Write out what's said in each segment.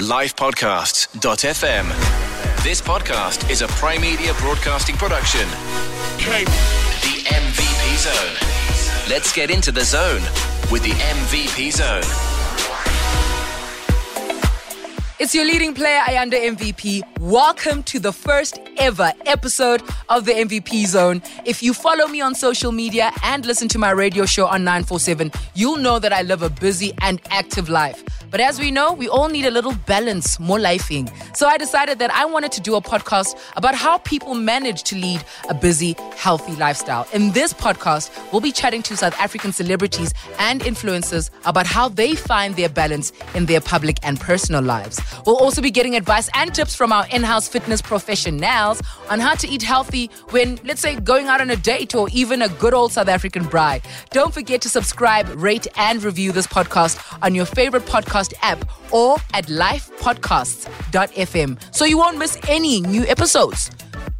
livepodcasts.fm. This podcast is a Prime Media Broadcasting production. The MVP Zone. Let's get into the zone with the MVP Zone. It's your leading player, Ayanda MVP. Welcome to the first ever episode of the MVP Zone. If you follow me on social media and listen to my radio show on 947, you'll know that I live a busy and active life. But as we know, we all need a little balance, more lifing. So I decided that I wanted to do a podcast about how people manage to lead a busy, healthy lifestyle. In this podcast, we'll be chatting to South African celebrities and influencers about how they find their balance in their public and personal lives. We'll also be getting advice and tips from our in house fitness professionals on how to eat healthy when, let's say, going out on a date or even a good old South African braai. Don't forget to subscribe, rate, and review this podcast on your favorite podcast app or at lifepodcasts.fm so you won't miss any new episodes.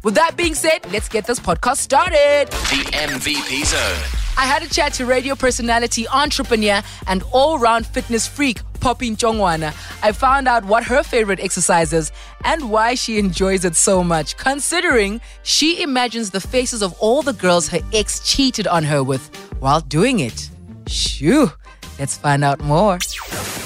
With that being said, let's get this podcast started. The MVP Zone. I had a chat to radio personality, entrepreneur, and all round fitness freak, Poppy Ntshongwana. I found out what her favorite exercise is and why she enjoys it so much, considering she imagines the faces of all the girls her ex cheated on her with while doing it. Shoo, let's find out more.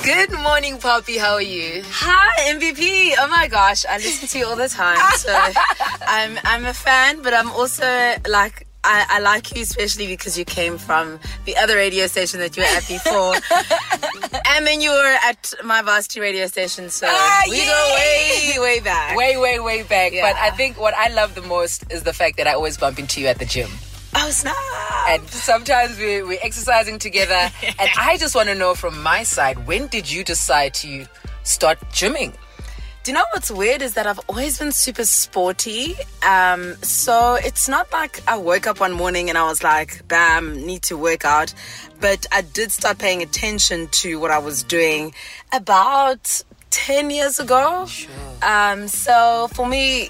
Good morning, Poppy. How are you? Hi, MVP. Oh my gosh, I listen to you all the time. So I'm I'm a fan, but I'm also like I, I like you especially because you came from the other radio station that you were at before. and then you were at my varsity radio station, so Ah, we yeah. go way, way back. Way, way, way back. Yeah. But I think what I love the most is the fact that I always bump into you at the gym. Oh snap! And sometimes we, we're exercising together. and I just want to know from my side, when did you decide to start gymming? Do you know what's weird is that I've always been super sporty. Um, so it's not like I woke up one morning and I was like, bam, need to work out. But I did start paying attention to what I was doing about 10 years ago. Um, so for me,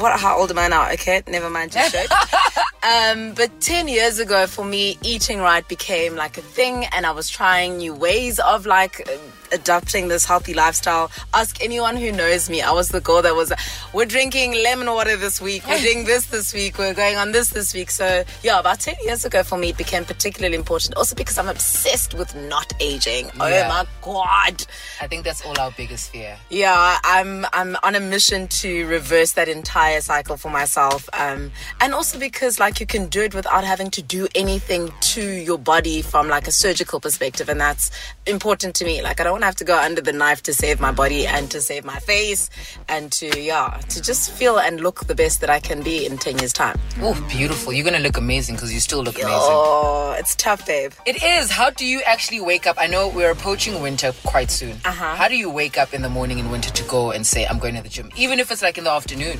what, how old am I now? Okay, never mind, just joke. Um, but 10 years ago, for me, eating right became like a thing, and I was trying new ways of like adopting this healthy lifestyle. Ask anyone who knows me. I was the girl that was, we're drinking lemon water this week, we're doing this this week, we're going on this this week. So, yeah, about 10 years ago, for me, it became particularly important. Also, because I'm obsessed with not aging. Yeah. Oh my God. I think that's all our biggest Yeah, I'm I'm on a mission to reverse that entire cycle for myself, um, and also because like you can do it without having to do anything to your body from like a surgical perspective, and that's important to me. Like I don't want to have to go under the knife to save my body and to save my face, and to yeah to just feel and look the best that I can be in ten years time. Oh, beautiful. You're going to look amazing because you still look amazing. Oh, it's tough, babe. It is. How do you actually wake up? I know we're approaching winter quite soon. Uh-huh. How do you wake up in the morning in winter to go and say, I'm going to the gym? Even if it's like in the afternoon.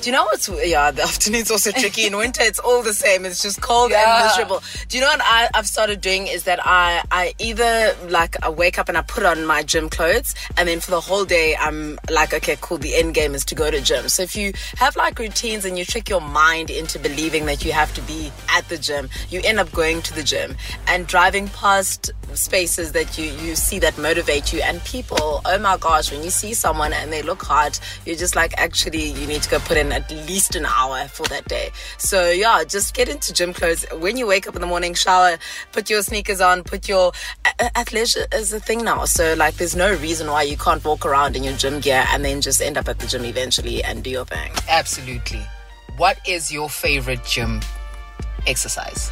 Do you know what's yeah? The afternoon's also tricky. In winter, it's all the same. It's just cold Yeah. and miserable. Do you know what I, I've started doing is that I I either like I wake up and I put on my gym clothes, and then for the whole day I'm like, okay, cool. The end game is to go to gym. So if you have like routines and you trick your mind into believing that you have to be at the gym, you end up going to the gym and driving past spaces that you you see that motivate you and people. Oh my gosh, when you see someone and they look hot, you're just like, actually, you need to go put in at least an hour for that day. So yeah, just get into gym clothes. When you wake up in the morning, shower, put your sneakers on, put your athleisure is a thing now. So like, there's no reason why you can't walk around in your gym gear and then just end up at the gym eventually and do your thing. Absolutely. What is your favorite gym exercise?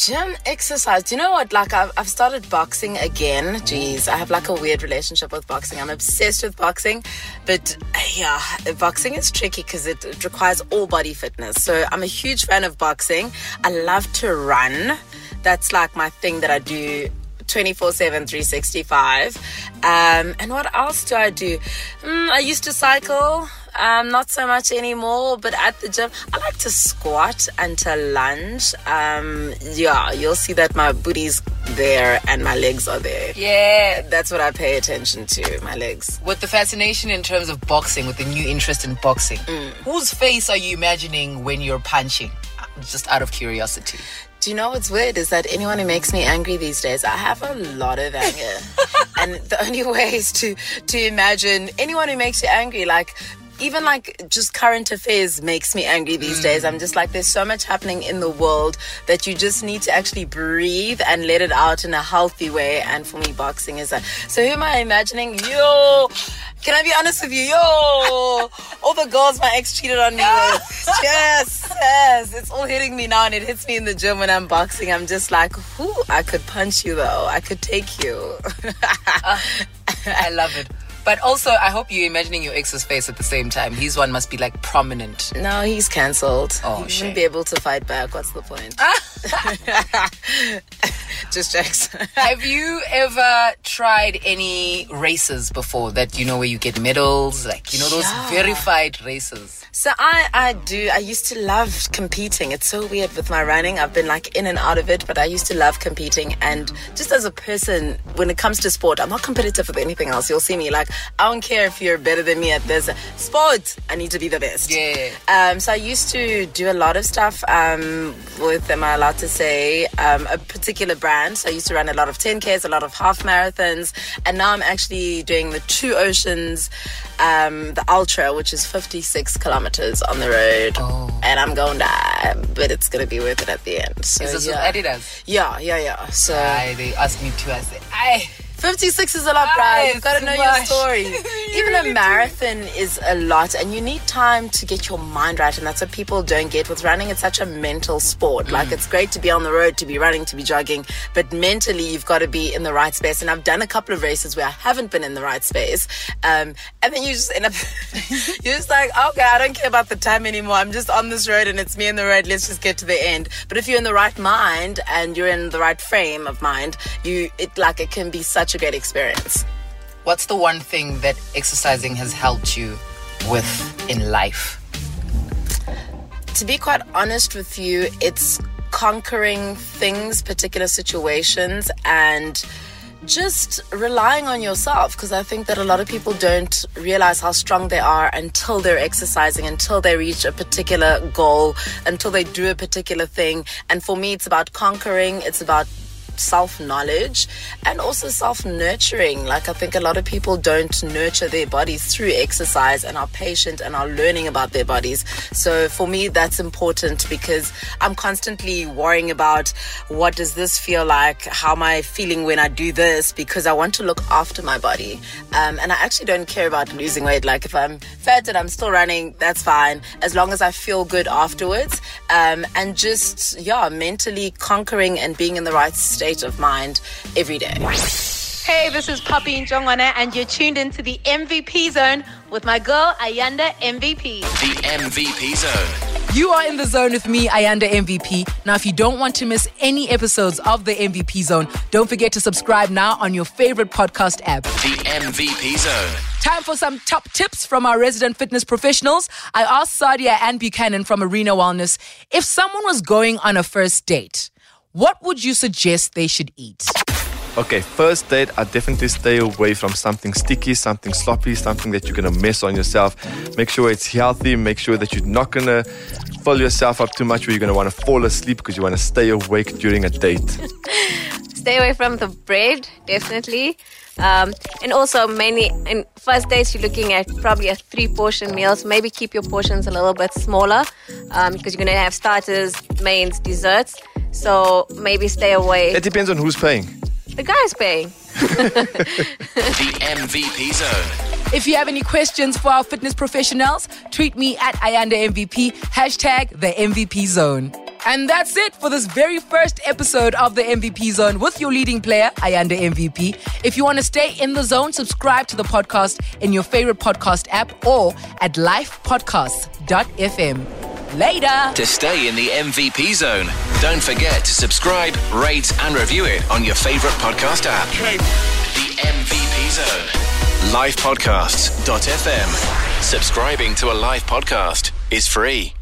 Gym exercise. Do you know what? Like, I've, I've started boxing again. Jeez, I have like a weird relationship with boxing. I'm obsessed with boxing, but yeah, boxing is tricky because it, it requires all body fitness. So I'm a huge fan of boxing. I love to run. That's like my thing that I do 24 7, 365. Um, and what else do I do? Mm, I used to cycle. Um, not so much anymore, but at the gym, I like to squat and to lunge. Um, yeah, you'll see that my booty's there and my legs are there. Yeah. That's what I pay attention to, my legs. With the fascination in terms of boxing, with the new interest in boxing, Mm. whose face are you imagining when you're punching? Just out of curiosity. Do you know what's weird is that anyone who makes me angry these days, I have a lot of anger. and the only way is to to imagine anyone who makes you angry, like even like just current affairs makes me angry these mm. days. I'm just like, there's so much happening in the world that you just need to actually breathe and let it out in a healthy way. And for me, boxing is that. So who am I imagining? Yo, can I be honest with you? Yo, all the girls my ex cheated on me with. Yes, yes. It's all hitting me now and it hits me in the gym when I'm boxing. I'm just like, whoo, I could punch you though. I could take you. uh, I love it. But also, I hope you're imagining your ex's face at the same time. His one must be like prominent. No, he's cancelled. Oh, he shouldn't be able to fight back. What's the point? Just jokes. Have you ever tried any races before that you know where you get medals, like you know those yeah. verified races? So I I do. I used to love competing. It's so weird with my running. I've been like in and out of it, but I used to love competing. And just as a person, when it comes to sport, I'm not competitive with anything else. You'll see me like I don't care if you're better than me at this sport. I need to be the best. Yeah. Um. So I used to do a lot of stuff. Um. With am I allowed to say um a particular brand? So I used to run a lot of 10Ks, a lot of half marathons. And now I'm actually doing the Two Oceans, um, the Ultra, which is 56 kilometers on the road. Oh. And I'm going to die, but it's going to be worth it at the end. So, is this yeah. Adidas? Yeah, yeah, yeah. So I, they asked me to, I said, I 56 is a lot, Brian. You've got to know much. your story. Even a marathon is a lot, and you need time to get your mind right. And that's what people don't get with running. It's such a mental sport. Mm. Like, it's great to be on the road, to be running, to be jogging, but mentally, you've got to be in the right space. And I've done a couple of races where I haven't been in the right space. Um, and then you just end up, you're just like, okay, I don't care about the time anymore. I'm just on this road and it's me in the road. Let's just get to the end. But if you're in the right mind and you're in the right frame of mind, you, it like, it can be such such a great experience. What's the one thing that exercising has helped you with in life? To be quite honest with you, it's conquering things, particular situations, and just relying on yourself because I think that a lot of people don't realize how strong they are until they're exercising, until they reach a particular goal, until they do a particular thing. And for me, it's about conquering, it's about self knowledge and also self nurturing. Like, I think a lot of people don't nurture their bodies through exercise and are patient and are learning about their bodies. So, for me, that's important because I'm constantly worrying about what does this feel like? How am I feeling when I do this? Because I want to look after my body. Um, and I actually don't care about losing weight. Like, if I'm fat and I'm still running, that's fine as long as I feel good afterwards. Um, and just, yeah, mentally conquering and being in the right state state of mind every day. Hey, this is Poppy Ntshongwana, and you're tuned into the MVP Zone with my girl Ayanda MVP. The MVP Zone. You are in the zone with me, Ayanda MVP. Now, if you don't want to miss any episodes of the MVP Zone, don't forget to subscribe now on your favorite podcast app. The MVP Zone. Time for some top tips from our resident fitness professionals. I asked Sadia and Buchanan from Arena Wellness if someone was going on a first date what would you suggest they should eat? Okay, first date, I definitely stay away from something sticky, something sloppy, something that you're gonna mess on yourself. Make sure it's healthy, make sure that you're not gonna fill yourself up too much where you're gonna wanna fall asleep because you wanna stay awake during a date. stay away from the bread, definitely. Um, and also, mainly in first dates, you're looking at probably a three portion meals. Maybe keep your portions a little bit smaller um, because you're going to have starters, mains, desserts. So maybe stay away. It depends on who's paying. The guy's paying. the MVP Zone. If you have any questions for our fitness professionals, tweet me at Ayanda MVP, hashtag the MVP Zone. And that's it for this very first episode of the MVP Zone with your leading player, Ayanda MVP. If you want to stay in the zone, subscribe to the podcast in your favorite podcast app or at lifepodcasts.fm. Later. To stay in the MVP zone, don't forget to subscribe, rate, and review it on your favorite podcast app. The MVP zone. Livepodcasts.fm. Subscribing to a live podcast is free.